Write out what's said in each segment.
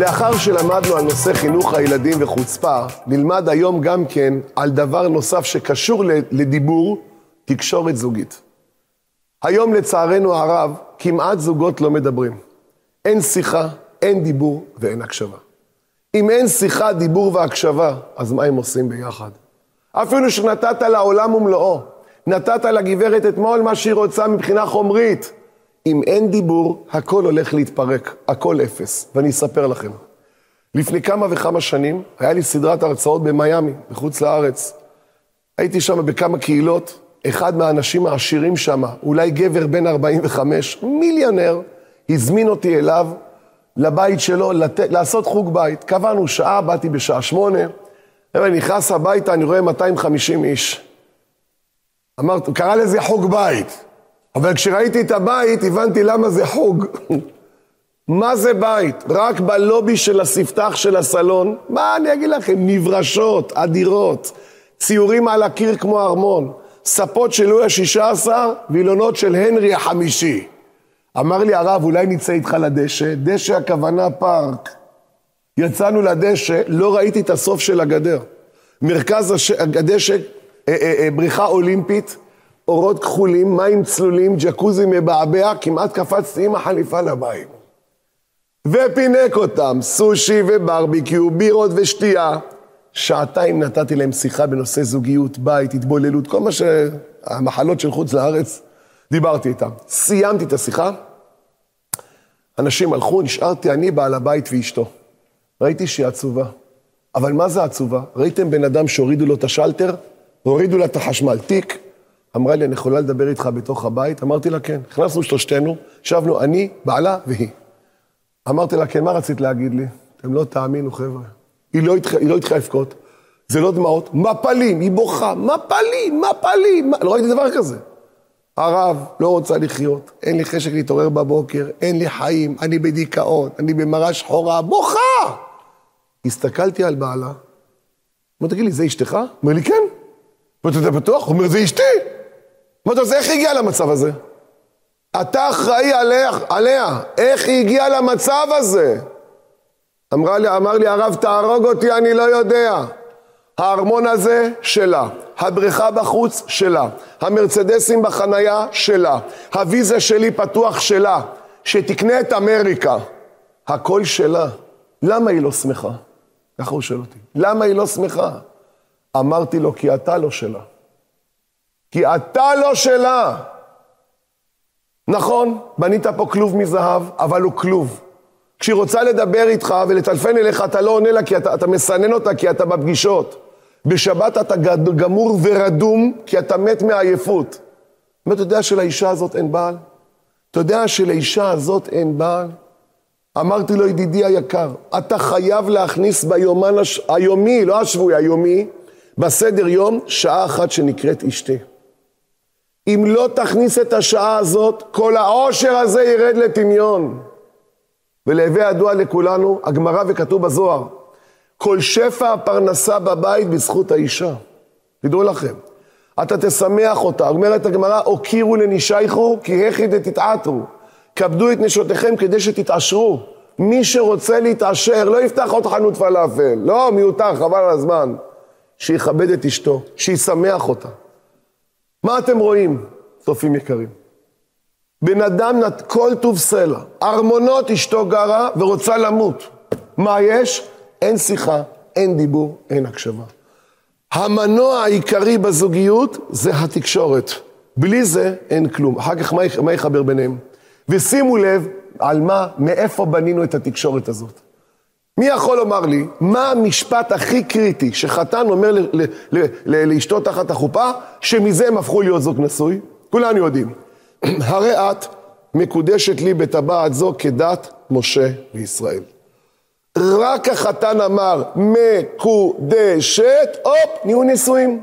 לאחר שלמדנו על נושא חינוך הילדים וחוצפה, נלמד היום גם כן על דבר נוסף שקשור לדיבור, תקשורת זוגית. היום לצערנו הרב, כמעט זוגות לא מדברים. אין שיחה, אין דיבור ואין הקשבה. אם אין שיחה, דיבור והקשבה, אז מה הם עושים ביחד? אפילו שנתת לעולם ומלואו, נתת לגברת אתמול מה שהיא רוצה מבחינה חומרית. אם אין דיבור, הכל הולך להתפרק, הכל אפס. ואני אספר לכם. לפני כמה וכמה שנים, היה לי סדרת הרצאות במיאמי, בחוץ לארץ. הייתי שם בכמה קהילות, אחד מהאנשים העשירים שם, אולי גבר בן 45, מיליונר, הזמין אותי אליו, לבית שלו, לת... לעשות חוג בית. קבענו שעה, באתי בשעה שמונה, אני נכנס הביתה, אני רואה 250 איש. אמרתי, קרא לזה חוג בית. אבל כשראיתי את הבית, הבנתי למה זה חוג. מה זה בית? רק בלובי של הספתח של הסלון, מה אני אגיד לכם? נברשות, אדירות, ציורים על הקיר כמו ארמון, ספות של לואי השישה עשר, וילונות של הנרי החמישי. אמר לי הרב, אולי נצא איתך לדשא? דשא הכוונה פארק. יצאנו לדשא, לא ראיתי את הסוף של הגדר. מרכז הדשא, אה, אה, אה, בריכה אולימפית, אורות כחולים, מים צלולים, ג'קוזי מבעבע, כמעט קפצתי עם החליפה לבית. ופינק אותם, סושי וברביקיו, בירות ושתייה. שעתיים נתתי להם שיחה בנושא זוגיות, בית, התבוללות, כל מה שהמחלות של חוץ לארץ, דיברתי איתם. סיימתי את השיחה, אנשים הלכו, נשארתי אני, בעל הבית ואשתו. ראיתי שהיא עצובה. אבל מה זה עצובה? ראיתם בן אדם שהורידו לו את השלטר? הורידו לה את החשמל. תיק, אמרה לי, אני יכולה לדבר איתך בתוך הבית? אמרתי לה, כן. הכנסנו שלושתנו, ישבנו אני, בעלה והיא. אמרתי לה, כן, מה רצית להגיד לי? אתם לא תאמינו, חבר'ה. היא לא התחילה לא לבכות, זה לא דמעות, מפלים, היא בוכה, מפלים, מפלים, לא ראיתי דבר כזה. הרב, לא רוצה לחיות, אין לי חשק להתעורר בבוקר, אין לי חיים, אני בדיכאון, אני במראה שחורה, בוכה! הסתכלתי על בעלה, אמרתי, תגיד לי, זה אשתך? אומר לי, כן. אמרתי, אתה בטוח? הוא אומר, זה אשתי. אמרתי, אז איך היא הגיעה למצב הזה? אתה אחראי עליה, עליה, איך היא הגיעה למצב הזה? אמרה לי, אמר לי הרב, תהרוג אותי, אני לא יודע. הארמון הזה, שלה. הבריכה בחוץ, שלה. המרצדסים בחנייה, שלה. הוויזה שלי פתוח, שלה. שתקנה את אמריקה. הכל שלה. למה היא לא שמחה? ככה הוא שואל אותי. למה היא לא שמחה? אמרתי לו, כי אתה לא שלה. כי אתה לא שלה. נכון, בנית פה כלוב מזהב, אבל הוא כלוב. כשהיא רוצה לדבר איתך ולטלפן אליך, אתה לא עונה לה כי אתה, אתה מסנן אותה כי אתה בפגישות. בשבת אתה גמור ורדום כי אתה מת מעייפות. מה אתה יודע שלאישה הזאת אין בעל? אתה יודע שלאישה הזאת אין בעל? אמרתי לו, ידידי היקר, אתה חייב להכניס ביומן הש... היומי, לא השבועי, היומי, בסדר יום, שעה אחת שנקראת אשתי. אם לא תכניס את השעה הזאת, כל העושר הזה ירד לטמיון. ולהווה ידוע לכולנו, הגמרא וכתוב בזוהר, כל שפע הפרנסה בבית בזכות האישה. תדעו לכם, אתה תשמח אותה. אומרת הגמרא, הוקירו לנישייכו כי הכי דתתעתרו. כבדו את נשותיכם כדי שתתעשרו. מי שרוצה להתעשר, לא יפתח עוד חנות פלאפל. לא, מיותר, חבל על הזמן. שיכבד את אשתו, שישמח אותה. מה אתם רואים, צופים יקרים? בן אדם נת כל טוב סלע, ארמונות אשתו גרה ורוצה למות. מה יש? אין שיחה, אין דיבור, אין הקשבה. המנוע העיקרי בזוגיות זה התקשורת. בלי זה אין כלום. אחר כך מה, מה יחבר ביניהם? ושימו לב על מה, מאיפה בנינו את התקשורת הזאת. מי יכול לומר לי, מה המשפט הכי קריטי שחתן אומר לאשתו תחת החופה, שמזה הם הפכו להיות זוג נשוי? כולנו יודעים. הרי את מקודשת לי בטבעת זו כדת משה וישראל. רק החתן אמר מקודשת, הופ, נהיו נישואים.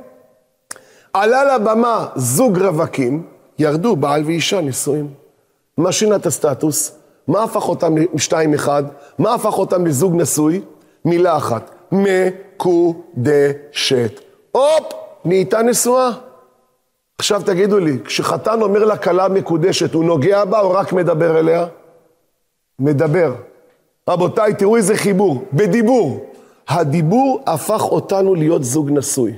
עלה לבמה זוג רווקים, ירדו בעל ואישה נישואים. מה שינה את הסטטוס? מה הפך אותם לשתיים אחד? מה הפך אותם לזוג נשוי? מילה אחת, מקודשת. הופ, נהייתה נשואה. עכשיו תגידו לי, כשחתן אומר לכלה מקודשת, הוא נוגע בה או רק מדבר אליה? מדבר. רבותיי, תראו איזה חיבור, בדיבור. הדיבור הפך אותנו להיות זוג נשוי.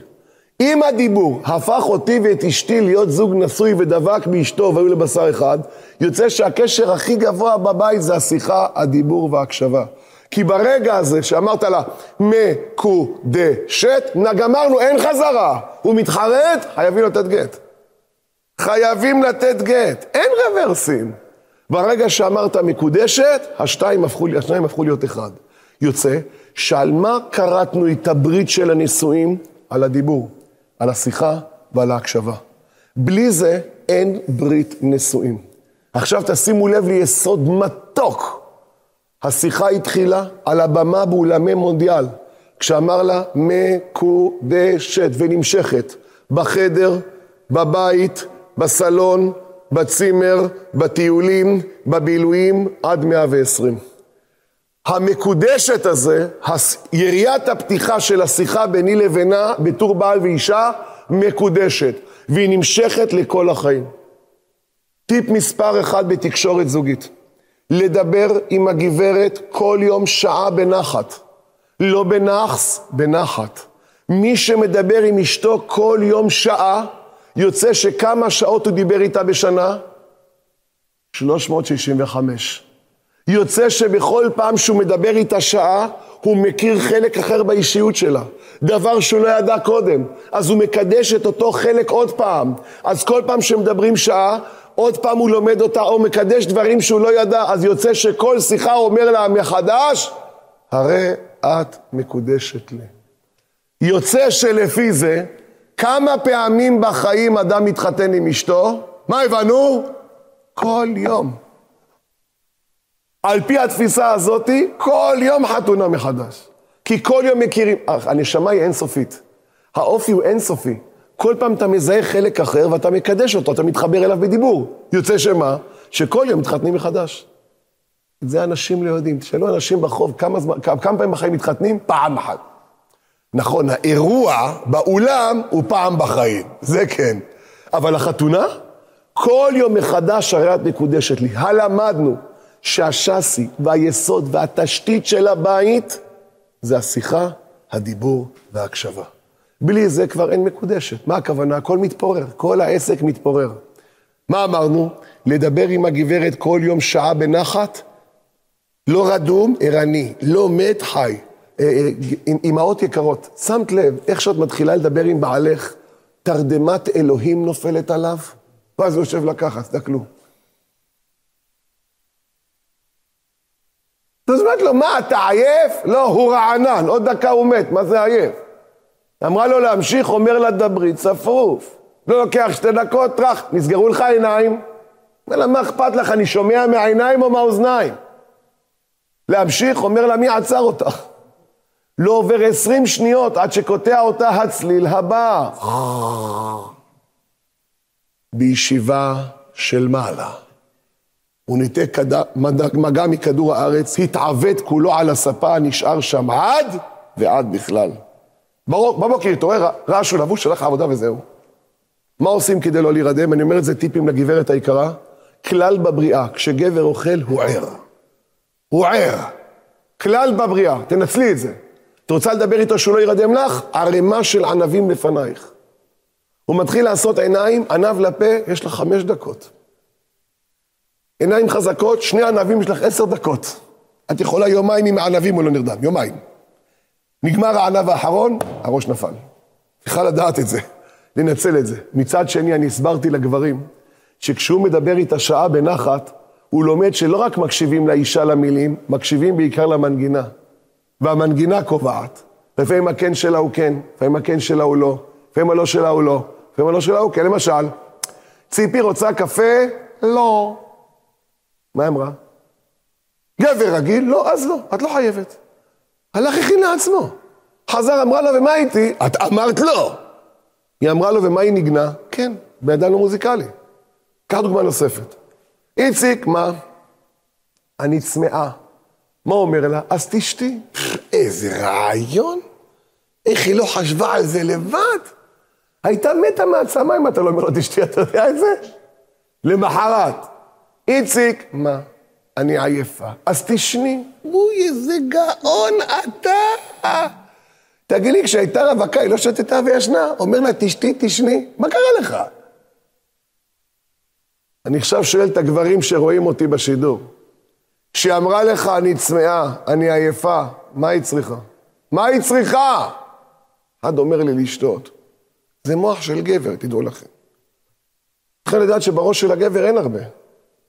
אם הדיבור הפך אותי ואת אשתי להיות זוג נשוי ודבק באשתו והיו לבשר אחד, יוצא שהקשר הכי גבוה בבית זה השיחה, הדיבור וההקשבה. כי ברגע הזה שאמרת לה מקודשת, גמרנו, אין חזרה. הוא מתחרט, חייבים לתת גט. חייבים לתת גט, אין רוורסים. ברגע שאמרת מקודשת, השתיים הפכו, השניים הפכו להיות אחד. יוצא שעל מה כרתנו את הברית של הנישואים? על הדיבור, על השיחה ועל ההקשבה. בלי זה אין ברית נישואים. עכשיו תשימו לב ליסוד מתוק. השיחה התחילה על הבמה באולמי מונדיאל, כשאמר לה מקודשת ונמשכת, בחדר, בבית, בסלון, בצימר, בטיולים, בבילויים, עד 120. המקודשת הזה, יריית הפתיחה של השיחה ביני לבינה, בתור בעל ואישה, מקודשת, והיא נמשכת לכל החיים. טיפ מספר אחד בתקשורת זוגית, לדבר עם הגברת כל יום שעה בנחת. לא בנאחס, בנחת. מי שמדבר עם אשתו כל יום שעה, יוצא שכמה שעות הוא דיבר איתה בשנה? 365. יוצא שבכל פעם שהוא מדבר איתה שעה, הוא מכיר חלק אחר באישיות שלה. דבר שהוא לא ידע קודם. אז הוא מקדש את אותו חלק עוד פעם. אז כל פעם שמדברים שעה, עוד פעם הוא לומד אותה או מקדש דברים שהוא לא ידע. אז יוצא שכל שיחה אומר לה מחדש, הרי את מקודשת לי. יוצא שלפי זה, כמה פעמים בחיים אדם מתחתן עם אשתו? מה הבנו? כל יום. על פי התפיסה הזאתי, כל יום חתונה מחדש. כי כל יום מכירים, הנשמה היא אינסופית. האופי הוא אינסופי. כל פעם אתה מזהה חלק אחר ואתה מקדש אותו, אתה מתחבר אליו בדיבור. יוצא שמה? שכל יום מתחתנים מחדש. את זה אנשים לא יודעים. תשאלו אנשים ברחוב כמה, כמה פעמים בחיים מתחתנים? פעם אחת. נכון, האירוע באולם הוא פעם בחיים, זה כן. אבל החתונה, כל יום מחדש הרי את מקודשת לי. הלמדנו שהשאסי והיסוד והתשתית של הבית זה השיחה, הדיבור וההקשבה. בלי זה כבר אין מקודשת. מה הכוונה? הכל מתפורר, כל העסק מתפורר. מה אמרנו? לדבר עם הגברת כל יום שעה בנחת? לא רדום, ערני, לא מת, חי. אימהות יקרות, שמת לב איך שאת מתחילה לדבר עם בעלך, תרדמת אלוהים נופלת עליו? ואז הוא יושב לקחת, תסתכלו. אז אומרת לו, מה, אתה עייף? לא, הוא רענן, עוד דקה הוא מת, מה זה עייף? אמרה לו להמשיך, אומר לה, דברי צפוף. לא לוקח שתי דקות, טראח, נסגרו לך עיניים. אומר לה, מה אכפת לך, אני שומע מהעיניים או מהאוזניים? להמשיך, אומר לה, מי עצר אותך? לא עובר עשרים שניות עד שקוטע אותה הצליל הבא. בישיבה של מעלה. הוא ניתק מגע מכדור הארץ, התעוות כולו על הספה, נשאר שם עד ועד בכלל. בבוקר התעורר, ראה שהוא לבוש, הלך לעבודה וזהו. מה עושים כדי לא להירדם? אני אומר את זה טיפים לגברת היקרה. כלל בבריאה, כשגבר אוכל, הוא ער. הוא ער. כלל בבריאה, תנצלי את זה. את רוצה לדבר איתו שהוא לא ירדם לך? ערימה של ענבים לפנייך. הוא מתחיל לעשות עיניים, ענב לפה, יש לך חמש דקות. עיניים חזקות, שני ענבים יש לך עשר דקות. את יכולה יומיים עם הענבים הוא לא נרדם, יומיים. נגמר הענב האחרון, הראש נפל. צריכה לדעת את זה, לנצל את זה. מצד שני, אני הסברתי לגברים, שכשהוא מדבר איתה שעה בנחת, הוא לומד שלא רק מקשיבים לאישה למילים, מקשיבים בעיקר למנגינה. והמנגינה קובעת. לפעמים הכן שלה הוא כן, לפעמים הכן שלה הוא לא, לפעמים הלא שלה הוא לא, לפעמים הלא שלה הוא כן. למשל, ציפי רוצה קפה? לא. מה אמרה? גבר רגיל? לא, אז לא, את לא חייבת. הלך הכין לעצמו. חזר, אמרה לו, ומה איתי? את אמרת לא. היא אמרה לו, ומה היא ניגנה? כן, בידיים לא מוזיקלי. קח דוגמה נוספת. איציק, מה? אני צמאה. מה אומר לה? אז תשתי. איזה רעיון. איך היא לא חשבה על זה לבד? הייתה מתה מעצמה אם אתה לא אומר לו תשתי, אתה יודע את זה? למחרת, איציק, מה? אני עייפה. אז תשני. אוי, איזה גאון אתה. תגיד לי, כשהייתה רווקה, היא לא שתתה וישנה? אומר לה, תשתי, תשני. מה קרה לך? אני עכשיו שואל את הגברים שרואים אותי בשידור. כשהיא אמרה לך, אני צמאה, אני עייפה, מה היא צריכה? מה היא צריכה? אחד אומר לי לשתות. זה מוח של גבר, תדעו לכם. צריכים לדעת שבראש של הגבר אין הרבה.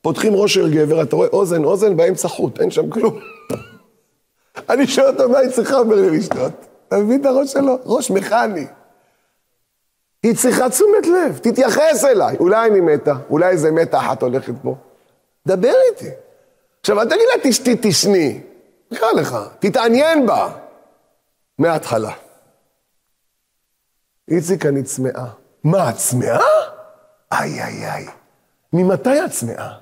פותחים ראש של גבר, אתה רואה אוזן, אוזן, באמצע חוט, אין שם כלום. אני שואל אותו, מה היא צריכה? אומר לי לשתות. אתה מבין את הראש שלו? ראש מכני. היא צריכה תשומת לב, תתייחס אליי. אולי אני מתה, אולי איזה מתה אחת הולכת פה. דבר איתי. עכשיו, אל תגיד לה, תשתי, תשני. נקרא לך, תתעניין בה. מההתחלה. איציק, אני צמאה. מה, את צמאה? איי, איי, איי. ממתי את צמאה?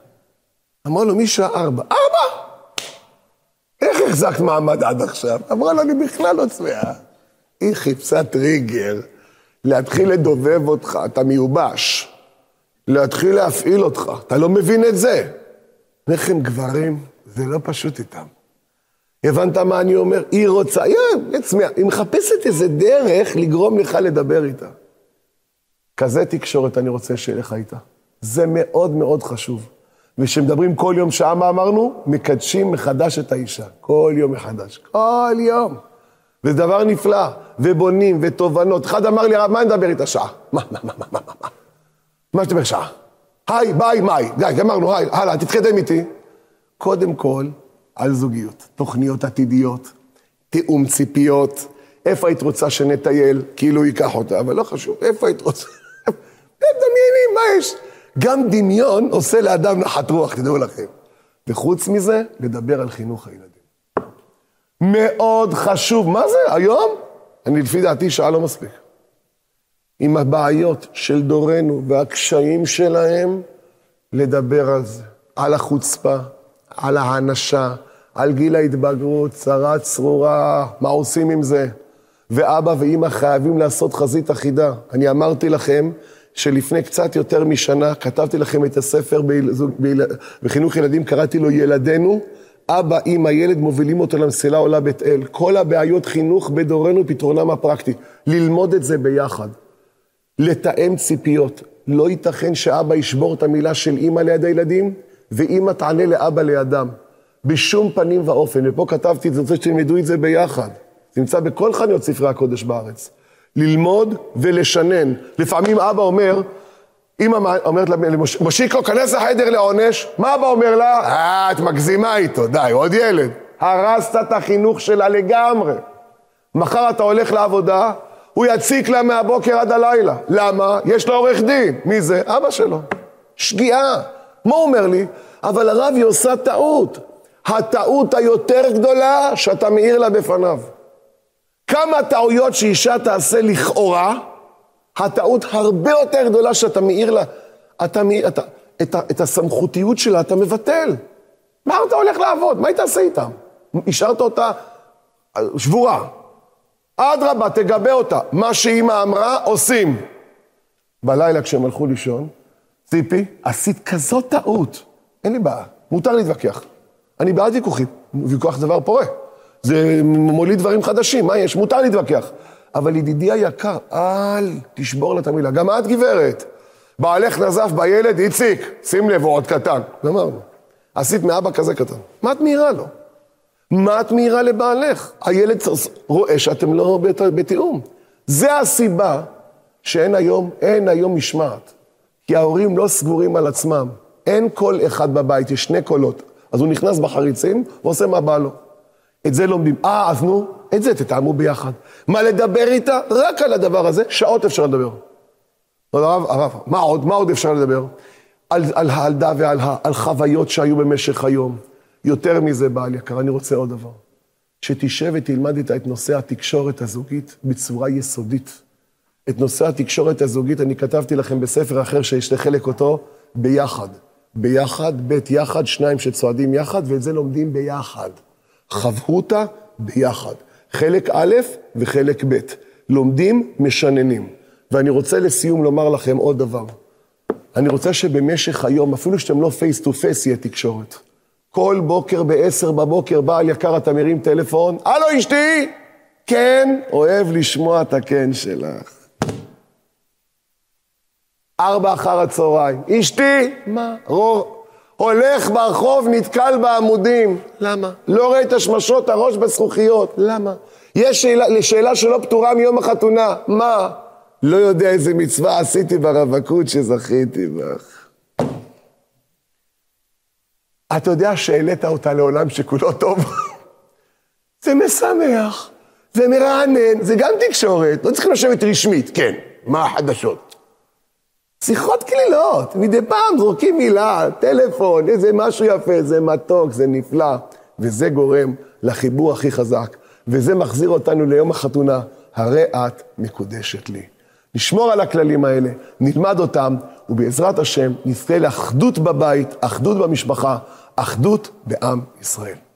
אמר לו, משעה ארבע. ארבע? איך החזקת מעמד עד עכשיו? אמרה לו, אני בכלל לא צמאה. היא חיפשה טריגר להתחיל לדובב אותך, אתה מיובש. להתחיל להפעיל אותך, אתה לא מבין את זה. הם גברים, זה לא פשוט איתם. הבנת מה אני אומר? היא רוצה, היא צמאה, היא מחפשת איזה דרך לגרום לך לדבר איתה. כזה תקשורת אני רוצה שיהיה לך איתה. זה מאוד מאוד חשוב. וכשמדברים כל יום שעה, מה אמרנו? מקדשים מחדש את האישה. כל יום מחדש. כל יום. וזה דבר נפלא, ובונים, ותובנות. אחד אמר לי, הרב, מה אני מדבר איתה שעה? מה, מה, מה, מה, מה, מה? מה שתדבר שעה? היי, ביי, מאי, די, גמרנו, היי, הלאה, תתקדם איתי. קודם כל, על זוגיות, תוכניות עתידיות, תיאום ציפיות, איפה היית רוצה שנטייל? כאילו ייקח אותה, אבל לא חשוב, איפה היית רוצה? דמיינים, מה יש? גם דמיון עושה לאדם נחת רוח, תדעו לכם. וחוץ מזה, לדבר על חינוך הילדים. מאוד חשוב. מה זה, היום? אני לפי דעתי שעה לא מספיק. עם הבעיות של דורנו והקשיים שלהם, לדבר על זה. על החוצפה, על האנשה, על גיל ההתבגרות, צרה צרורה, מה עושים עם זה? ואבא ואימא חייבים לעשות חזית אחידה. אני אמרתי לכם שלפני קצת יותר משנה כתבתי לכם את הספר בחינוך ילדים, קראתי לו ילדינו. אבא, אימא, ילד מובילים אותו למסילה עולה בית אל. כל הבעיות חינוך בדורנו, פתרונם הפרקטי. ללמוד את זה ביחד. לתאם ציפיות. לא ייתכן שאבא ישבור את המילה של אימא ליד הילדים, ואימא תענה לאבא לידם. בשום פנים ואופן. ופה כתבתי את זה, אני רוצה שתלמדו את זה ביחד. זה נמצא בכל חנויות ספרי הקודש בארץ. ללמוד ולשנן. לפעמים אבא אומר, אמא אומרת למושיקו, כנס לחדר לעונש. מה אבא אומר לה? אה, את מגזימה איתו, די, עוד ילד. הרסת את החינוך שלה לגמרי. מחר אתה הולך לעבודה, הוא יציק לה מהבוקר עד הלילה. למה? יש לו עורך דין. מי זה? אבא שלו. שגיאה. מה הוא אומר לי? אבל הרב, היא עושה טעות. הטעות היותר גדולה שאתה מאיר לה בפניו. כמה טעויות שאישה תעשה לכאורה, הטעות הרבה יותר גדולה שאתה מאיר לה, אתה, אתה, את, את הסמכותיות שלה אתה מבטל. מה אתה הולך לעבוד? מה היא תעשה איתם? השארת אותה שבורה. אדרבה, תגבה אותה. מה שאימא אמרה, עושים. בלילה כשהם הלכו לישון, ציפי, עשית כזאת טעות. אין לי בעיה, מותר להתווכח. אני בעד ויכוחים, ויכוח זה דבר פורה. זה מוליד דברים חדשים, מה יש? מותר להתווכח. אבל ידידי היקר, אל תשבור לה את המילה. גם את, גברת. בעלך נזף בילד, איציק, שים לב, הוא עוד קטן. גמרנו. עשית מאבא כזה קטן. מה את מעירה לו? מה את מעירה לבעלך? הילד רואה שאתם לא בתיאום. זה הסיבה שאין היום, אין היום משמעת. כי ההורים לא סגורים על עצמם. אין קול אחד בבית, יש שני קולות. אז הוא נכנס בחריצים ועושה מה בא לו. את זה לומדים. אה, אז נו, את זה תתאמו ביחד. מה לדבר איתה? רק על הדבר הזה, שעות אפשר לדבר. הרב, הרב, מה עוד? מה עוד אפשר לדבר? על, על הילדה ועל על חוויות שהיו במשך היום. יותר מזה, בעל יקר, אני רוצה עוד דבר. שתשב ותלמד איתה את נושא התקשורת הזוגית בצורה יסודית. את נושא התקשורת הזוגית אני כתבתי לכם בספר אחר שיש לחלק אותו ביחד. ביחד, בית יחד, שניים שצועדים יחד, ואת זה לומדים ביחד. חברותא ביחד. חלק א' וחלק ב'. לומדים, משננים. ואני רוצה לסיום לומר לכם עוד דבר. אני רוצה שבמשך היום, אפילו שאתם לא face to face, יהיה תקשורת. כל בוקר ב-10 בבוקר, בעל יקר, אתה מרים טלפון, הלו אשתי! כן, אוהב לשמוע את הכן שלך. ארבע אחר הצהריים, אשתי, מה? רוב, הולך ברחוב, נתקל בעמודים. למה? לא רואה את השמשות הראש בזכוכיות. למה? יש שאלה, שאלה שלא פתורה מיום החתונה. מה? לא יודע איזה מצווה עשיתי ברווקות שזכיתי בך. אתה יודע שהעלית אותה לעולם שכולו טוב? זה משמח, זה מרענן, זה גם תקשורת, לא צריכים לשבת רשמית, כן, מה החדשות? שיחות קלילות, מדי פעם זורקים מילה, טלפון, איזה משהו יפה, זה מתוק, זה נפלא, וזה גורם לחיבור הכי חזק, וזה מחזיר אותנו ליום החתונה, הרי את מקודשת לי. נשמור על הכללים האלה, נלמד אותם, ובעזרת השם נזכה לאחדות בבית, אחדות במשפחה, אחדות בעם ישראל.